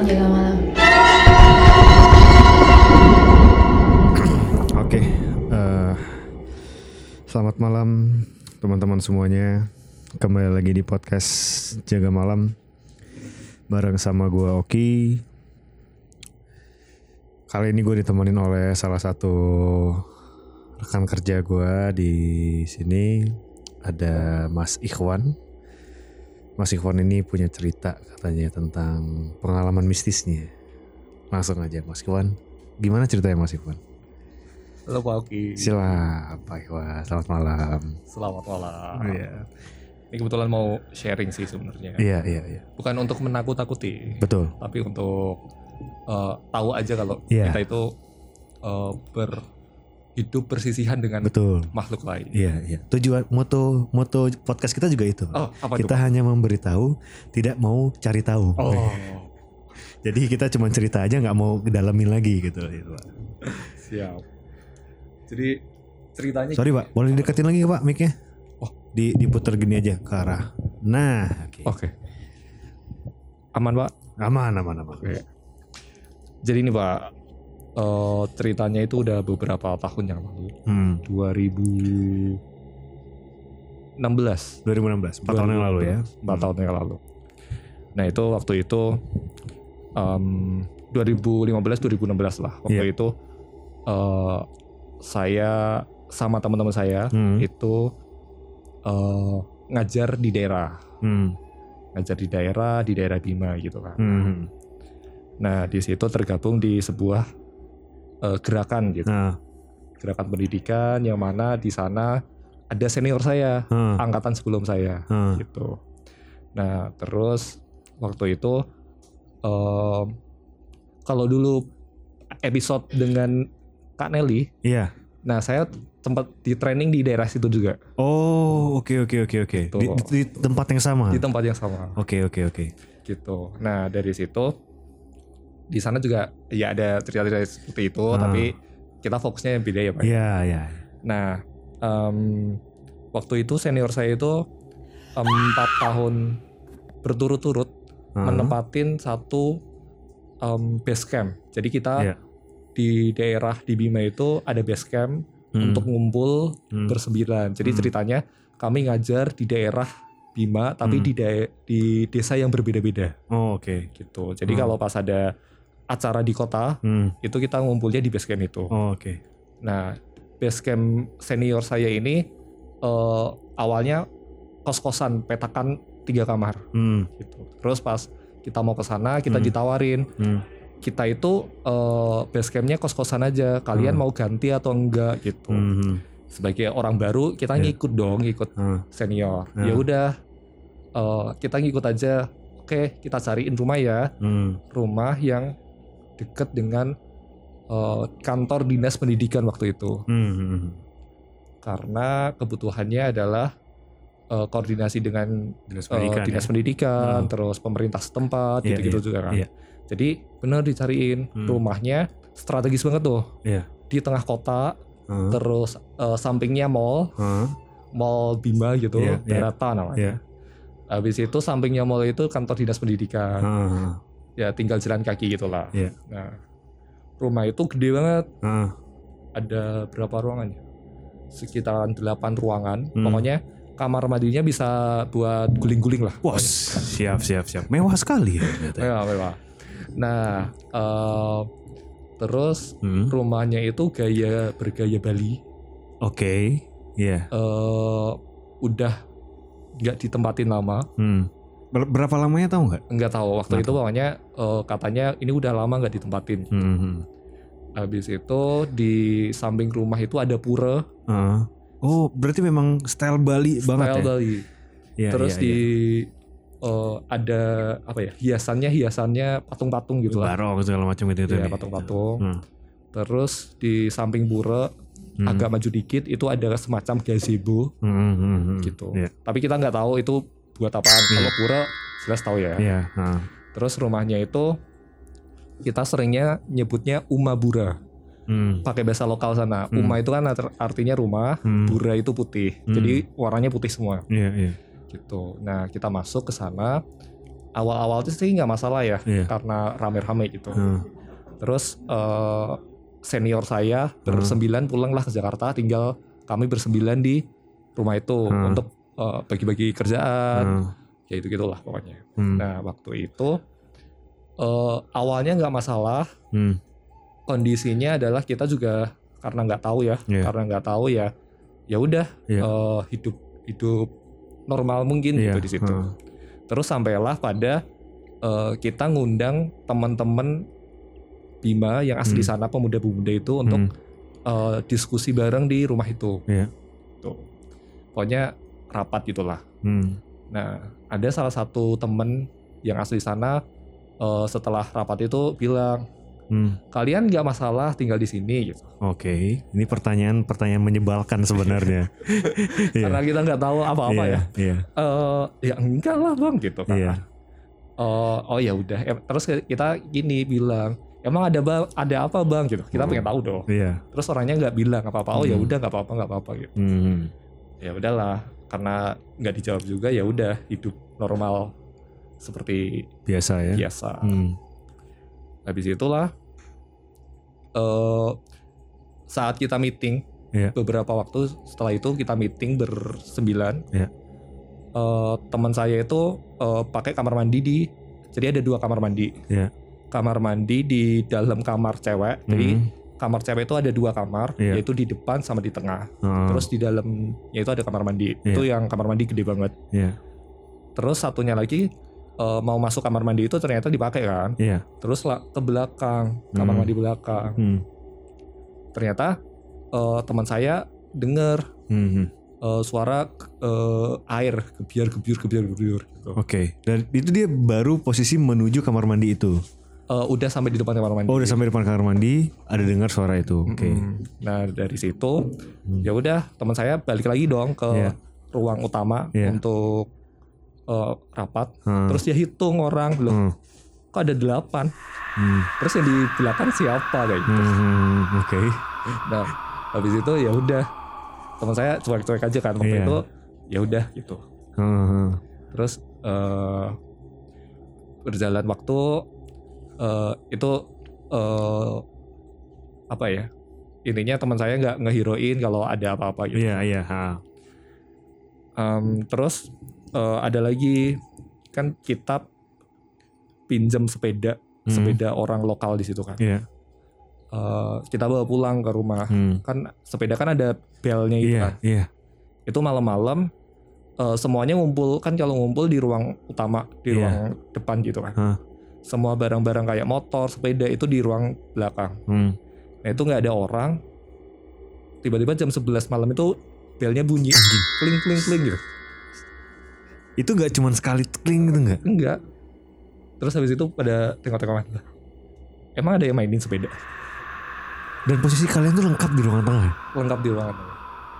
jaga malam. Oke, eh, selamat malam teman-teman semuanya. Kembali lagi di podcast Jaga Malam bareng sama gue Oki. Kali ini gue ditemenin oleh salah satu rekan kerja gue di sini ada Mas Ikhwan. Mas Ikhwan ini punya cerita katanya tentang pengalaman mistisnya. Langsung aja Mas Ikhwan. Gimana ceritanya Mas Ikhwan? Halo Pak Oki. Sila, Pak Ikhwan. Selamat malam. Selamat malam. Iya. Ini kebetulan mau sharing sih sebenarnya. Iya, iya, iya. Bukan untuk menakut-takuti, Betul. tapi untuk eh, tahu aja kalau Iya. kita itu eh, berhidup bersisihan dengan Betul. makhluk lain. Iya, iya. Tujuan moto moto podcast kita juga itu. Oh, apa kita tuh? hanya memberitahu, tidak mau cari tahu. Oh, Jadi kita cuma cerita aja, nggak mau dalamin lagi gitu. gitu, Pak. siap. Jadi ceritanya Sorry Pak, boleh deketin lagi Pak mic-nya? Oh. Di diputar gini aja ke arah. Nah, oke. Oke. Aman Pak? Aman, aman, aman. Oke. Jadi ini Pak, eh, ceritanya itu udah beberapa tahun yang lalu. Hmm. 2016. 2016, 4 tahun yang lalu ya. 4 tahun yang lalu. Nah itu waktu itu em, 2015-2016 lah. Waktu Iya. itu eh, saya sama teman-teman saya Hmm. itu eh, ngajar di daerah, Hmm. ngajar di daerah di daerah Bima gitu kan. Hmm. Nah di situ tergabung di sebuah eh, gerakan gitu, Nah, gerakan pendidikan yang mana di sana ada senior saya, hmm. angkatan sebelum saya. Hmm. gitu. Nah terus waktu itu em, kalau dulu episode dengan Kak Nelly, Iya. nah saya sempat di training di daerah situ juga Oh, oke oke oke oke. Di, di tempat yang sama. di tempat yang sama Oke oke oke. gitu. Nah dari situ di sana juga ya ada cerita-cerita seperti itu, Ah. tapi kita fokusnya yang beda ya pak. Iya iya. Nah em, waktu itu senior saya itu empat tahun berturut-turut Ah. menempatin satu um, base camp. Jadi kita Iya. di daerah di Bima itu ada base camp Hmm. untuk ngumpul Hmm. bersembilan. Jadi Hmm. ceritanya kami ngajar di daerah Bima tapi Hmm. di dae- di desa yang berbeda-beda Oh, oke. gitu. Jadi Hmm. kalau pas ada acara di kota Hmm. itu kita ngumpulnya di base camp itu. Oh, oke. Nah, base camp senior saya ini eh, awalnya kos-kosan petakan tiga kamar Hmm. gitu. Terus pas kita mau ke sana kita Hmm. ditawarin Hmm. kita itu eh, base campnya kos-kosan aja. Kalian Hmm. mau ganti atau enggak gitu. Hmm. Sebagai orang baru kita Ya. ngikut dong, ngikut Hmm. senior. Ya. Ya udah eh, kita ngikut aja. Oke, kita cariin rumah ya. Hmm. Rumah yang deket dengan eh, kantor dinas pendidikan waktu itu. Hmm. Hmm. Karena kebutuhannya adalah eh, koordinasi dengan Dinas eh, pendidikan. dinas ya? pendidikan, Hmm. terus pemerintah setempat, Iya, gitu-gitu iya, juga kan. iya. Jadi benar dicariin Hmm. rumahnya strategis banget tuh. Iya. Di tengah kota, Hmm. terus eh, sampingnya mall, Hmm. mall Bima gitu, Iya, iya. Darata namanya. Iya. Habis itu sampingnya mall itu kantor dinas pendidikan. Hmm. Ya tinggal jalan kaki gitulah. Iya. Nah, rumah itu gede banget. Hmm. Ada berapa ruangan ya? Sekitaran 8 ruangan. Hmm. Pokoknya kamar mandinya bisa buat guling-guling lah. Wah, siap siap siap. Mewah sekali ya. Mewah, mewah. Nah, eh, terus Hmm. rumahnya itu gaya bergaya Bali. Oke. Iya. eh udah nggak ditempatin lama. Hmm. Ber- berapa lamanya tahu nggak? Nggak tahu waktu Nggak itu pokoknya eh, katanya ini udah lama nggak ditempatin. Hmm. hmm. Habis itu di samping rumah itu ada pura Ah. Oh, berarti memang style Bali banget style ya? Bali. Iya, Terus iya, di iya. eh, ada apa ya hiasannya hiasannya patung-patung gitu lah. barong segala macam itu itu. Iya, nih. patung-patung. Hmm. Terus di samping pura Hmm. agak maju dikit itu ada semacam gazebo Hmm, hmm, hmm, gitu. Iya. Tapi kita nggak tahu itu buat apaan. Kalau pura jelas tahu ya. Iya. ah. Terus rumahnya itu kita seringnya nyebutnya Umabura. Hmm. pakai bahasa lokal sana. Hmm. Uma itu kan art- artinya rumah, Hmm. bura itu putih. Hmm. Jadi warnanya putih semua Iya, iya. gitu. Nah, kita masuk ke sana awal-awal itu sih nggak masalah ya Iya. karena rame-rame gitu. Hmm. Terus eh, senior saya bersembilan pulanglah ke Jakarta, tinggal kami bersembilan di rumah itu Hmm. untuk eh, bagi-bagi kerjaan, Hmm. ya itu gitulah pokoknya. Hmm. Nah waktu itu eh, awalnya nggak masalah, Hmm. kondisinya adalah kita juga karena nggak tahu ya, Iya. karena nggak tahu ya, ya udah Iya. eh, hidup hidup normal mungkin Iya. gitu di situ. Hmm. Terus sampailah pada eh, kita ngundang teman-teman Bima yang asli Hmm. sana pemuda-pemuda itu untuk Hmm. eh, diskusi bareng di rumah itu. Iya. Tuh. Pokoknya rapat gitulah. Hmm. Nah, ada salah satu temen yang asli sana eh, setelah rapat itu bilang, Hmm. kalian nggak masalah tinggal di sini gitu. Oke, ini pertanyaan-pertanyaan menyebalkan sebenarnya. Iya. Karena kita nggak tahu apa-apa Iya, ya. Iya. Eh, ya enggak lah bang gitu kan. Iya. Eh, oh ya udah. Terus kita gini bilang, emang ada bang, ada apa bang gitu. Kita pengen tahu dong. Iya. Terus orangnya nggak bilang apa-apa. Oh ya Hmm. udah nggak apa-apa nggak apa-apa gitu. Hmm. Ya udahlah. Karena nggak dijawab juga ya udah hidup normal seperti Biasa ya. biasa. Hmm. Habis itulah eh saat kita meeting Iya. beberapa waktu setelah itu kita meeting bersembilan. Iya. Eh, teman saya itu eh, pakai kamar mandi di jadi ada dua kamar mandi. Iya. Kamar mandi di dalam kamar cewek. Jadi Hmm. Kamar cewek itu ada dua kamar, Iya. yaitu di depan sama di tengah. Oh, Terus di dalamnya itu ada kamar mandi. Iya. Itu yang kamar mandi gede banget. Iya. Terus satunya lagi eh, mau masuk kamar mandi itu ternyata dipakai kan. Iya. Terus lah ke belakang, kamar Hmm. mandi belakang. Hmm. Ternyata eh, teman saya dengar Hmm. eh, suara eh, air gebiar gebiar gebiar gebiar gitu. Oke. Dan itu dia baru posisi menuju kamar mandi itu. Eh, udah sampai di depan kamar mandi. Oh, udah sampai depan kamar mandi, ada dengar suara itu. Oke. Mm-mm. Nah dari situ ya udah teman saya balik lagi dong ke Iya. ruang utama Iya. untuk eh, rapat. Hmm. Terus dia hitung orang loh, Hmm. kok ada delapan. Hmm. Terus yang di belakang siapa kayak gitu. Hmm. Oke. Nah habis itu ya udah teman saya cuek-cuek aja kan waktu Iya. itu ya udah gitu. Hmm. Terus eh, berjalan waktu eh, itu eh, apa ya? Intinya teman saya nggak ngehiroin kalau ada apa-apa gitu. Iya, iya. Ha. Em, terus eh, ada lagi kan kita pinjam sepeda, Hmm. sepeda orang lokal di situ kan. Iya. Eh, kita bawa pulang ke rumah. Hmm. Kan sepeda kan ada belnya itu Iya, kan. iya. Itu malam-malam eh, semuanya ngumpul kan kalau ngumpul di ruang utama, di Iya. ruang depan gitu kan. Hah. Semua barang-barang kayak motor, sepeda itu di ruang belakang. Hmm. Nah itu nggak ada orang. Tiba-tiba jam 11 malam itu belnya bunyi, Anjing. kling kling kling gitu. Itu gak cuman sekali kling gitu nggak? Enggak. Terus habis itu pada tengok-tengok. Emang ada yang mainin sepeda? Dan posisi kalian tuh lengkap di ruangan tengah. Lengkap di ruangan.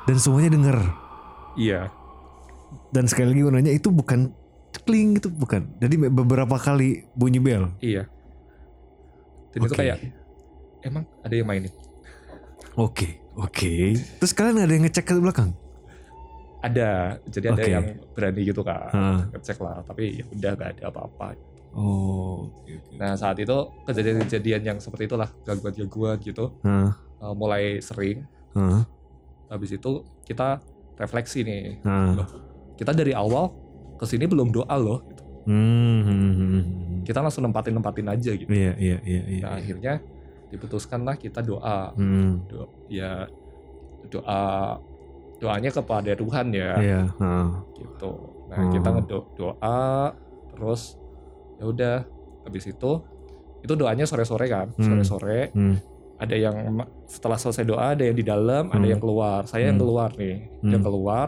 Dan semuanya denger. Iya. Dan sekali lagi gue nanya itu bukan kling itu bukan. Jadi beberapa kali bunyi bel. Iya. Itu Oke. kayak emang ada yang mainin? Oke, oke. Terus kalian ada yang ngecek ke belakang? Ada. Jadi ada Oke. yang berani gitu kan. Hah. Ngecek lah. Tapi ya udah gak ada apa-apa. Oh. Nah saat itu kejadian-kejadian yang seperti itulah gangguan-gangguan gitu uh, mulai sering. hah, Habis itu kita refleksi nih. Loh, kita dari awal ke sini belum doa loh. gitu. Hmm. Kita langsung nempatin-nempatin aja gitu. Iya, iya, iya, iya. Nah, akhirnya diputuskanlah kita doa. Hmm, Do- ya doa doanya kepada Tuhan ya iya, hah. gitu. Nah, Hmm. kita ngedoa terus ya udah habis itu itu doanya sore-sore kan, Hmm. sore-sore Hmm, ada yang setelah selesai doa ada yang di dalam, ada Hmm. yang keluar. Saya yang Hmm. keluar nih, Hmm. yang keluar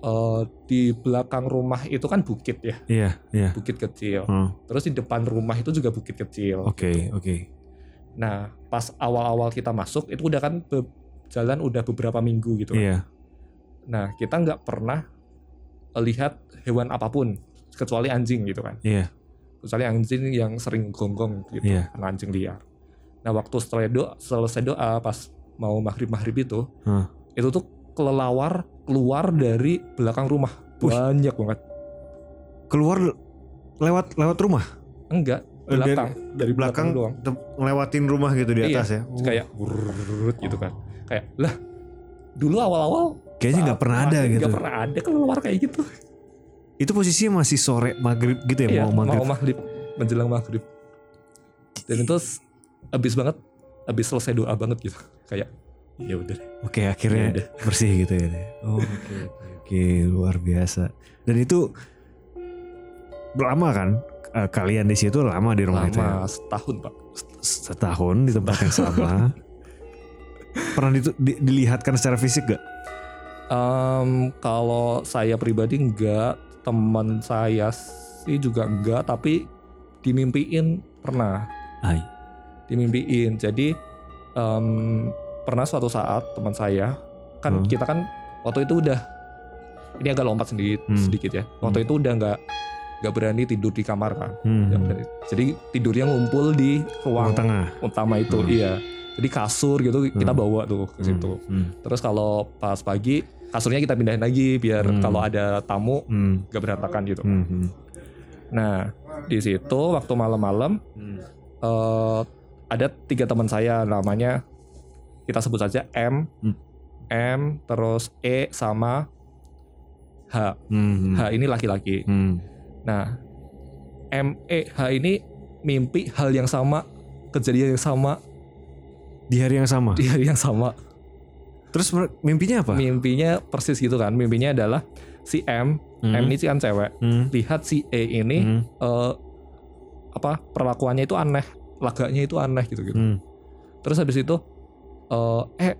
eh, di belakang rumah itu kan bukit ya, iya, iya. bukit kecil. Hah. Terus di depan rumah itu juga bukit kecil. Oke, oke. Nah, pas awal-awal kita masuk itu udah kan jalan udah beberapa minggu gitu. kan. Iya, Nah, kita nggak pernah lihat hewan apa pun kecuali anjing gitu kan. iya, Kecuali anjing yang sering gonggong gitu, karena anjing liar. Nah, waktu setelah doa, selesai doa pas mau maghrib-maghrib itu, Hah. itu tuh kelelawar keluar dari belakang rumah. Wih. Banyak banget. Keluar lewat lewat rumah? Enggak, eh, belakang dari, dari belakang, belakang doang. ngelewatin rumah gitu di iya, atas ya. Uh. Kayak oh. burut gitu kan. Kayak lah dulu awal-awal kayaknya nggak pernah ada gitu. nggak pernah ada keluar kayak gitu. Itu posisinya masih sore maghrib gitu ya iya, mau maghrib. Mau maghrib menjelang maghrib. Dan itu abis banget, abis selesai doa banget gitu. Kayak ya udah. Oke akhirnya Ya udah. bersih gitu ya. Oh oke oke oke luar biasa. Dan itu lama kan Eh, kalian di situ lama di rumah itu ya? Lama setahun pak. setahun di tempat yang sama. Pernah ditu- di- dilihatkan secara fisik gak? Em, kalau saya pribadi enggak, teman saya sih juga enggak, tapi dimimpiin pernah. Hai. dimimpiin. Jadi em, pernah suatu saat teman saya kan Hmm. kita kan waktu itu udah ini agak lompat sedikit Hmm. sedikit ya. Waktu itu udah nggak nggak berani tidur di kamar kan. Hmm. Jadi tidurnya ngumpul di Ruang tengah. utama itu. Hmm. Iya. Jadi kasur gitu kita Hmm. bawa tuh ke situ. Hmm. Terus kalau pas pagi kasurnya kita pindahin lagi biar Hmm. kalau ada tamu Hmm. nggak berantakan gitu. Hmm. Hmm. Nah di situ waktu malam-malam Hmm. eh ada tiga teman saya namanya kita sebut saja M, Hmm. M terus E sama H. Hmm. H ini laki-laki. Hmm. Nah, M E H ini mimpi hal yang sama, kejadian yang sama Di hari yang sama. di hari yang sama. Terus mimpinya apa? Mimpinya persis gitu kan. Mimpinya adalah si M, Hmm. M ini kan cewek. Hmm. Lihat si E ini Hmm. eh, apa perlakuannya itu aneh, laganya itu aneh gitu gitu. Hmm. Terus habis itu eh eh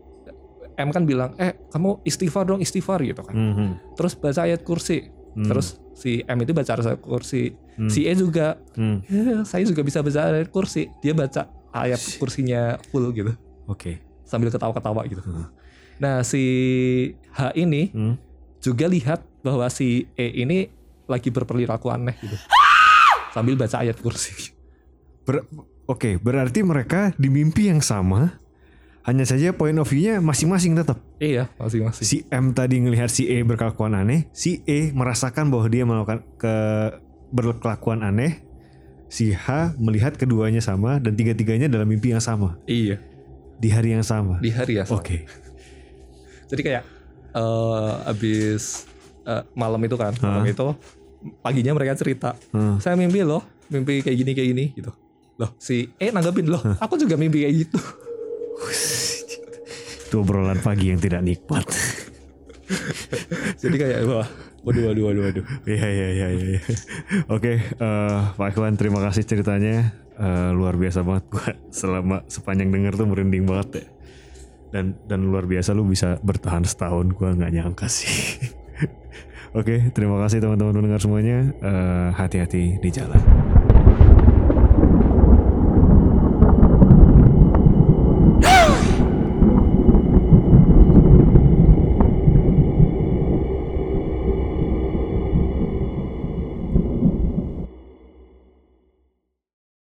M kan bilang, "Eh, kamu istighfar dong, istighfar." gitu kan. Hmm. Hmm. Terus baca ayat kursi. Hmm. Terus si M itu baca ayat kursi. Hmm. Si E juga, Hmm. "Ya, saya juga bisa baca ayat kursi." Dia baca ayat kursinya full gitu, Oke. sambil ketawa-ketawa gitu. Hmm. Nah, si H ini Hmm. juga lihat bahwa si E ini lagi berperilaku aneh gitu. Sambil baca ayat kursi. Ber- Oke, berarti mereka di mimpi yang sama, hanya saja point of view-nya masing-masing tetap. Iya, masing-masing. Si M tadi ngelihat si E berkelakuan aneh, si E merasakan bahwa dia melakukan ke berkelakuan aneh, si H melihat keduanya sama dan tiga-tiganya dalam mimpi yang sama Iya, di hari yang sama. di hari ya. Oke. Jadi kayak eh abis eh, malam itu kan, malam Hah? itu paginya mereka cerita, saya mimpi loh, mimpi kayak gini kayak gini gitu. Loh, si E nanggepin loh, aku juga mimpi kayak gitu. Itu obrolan pagi yang tidak nikmat. Jadi kayak wah, waduh waduh waduh waduh. Iya iya iya iya. iya. Oke, eh, Pak Ikhwan terima kasih ceritanya. Eh, luar biasa banget gua selama sepanjang denger tuh merinding banget ya. Dan dan luar biasa lu bisa bertahan setahun gua nggak nyangka sih. Oke, terima kasih teman-teman pendengar semuanya. Eh, hati-hati di jalan.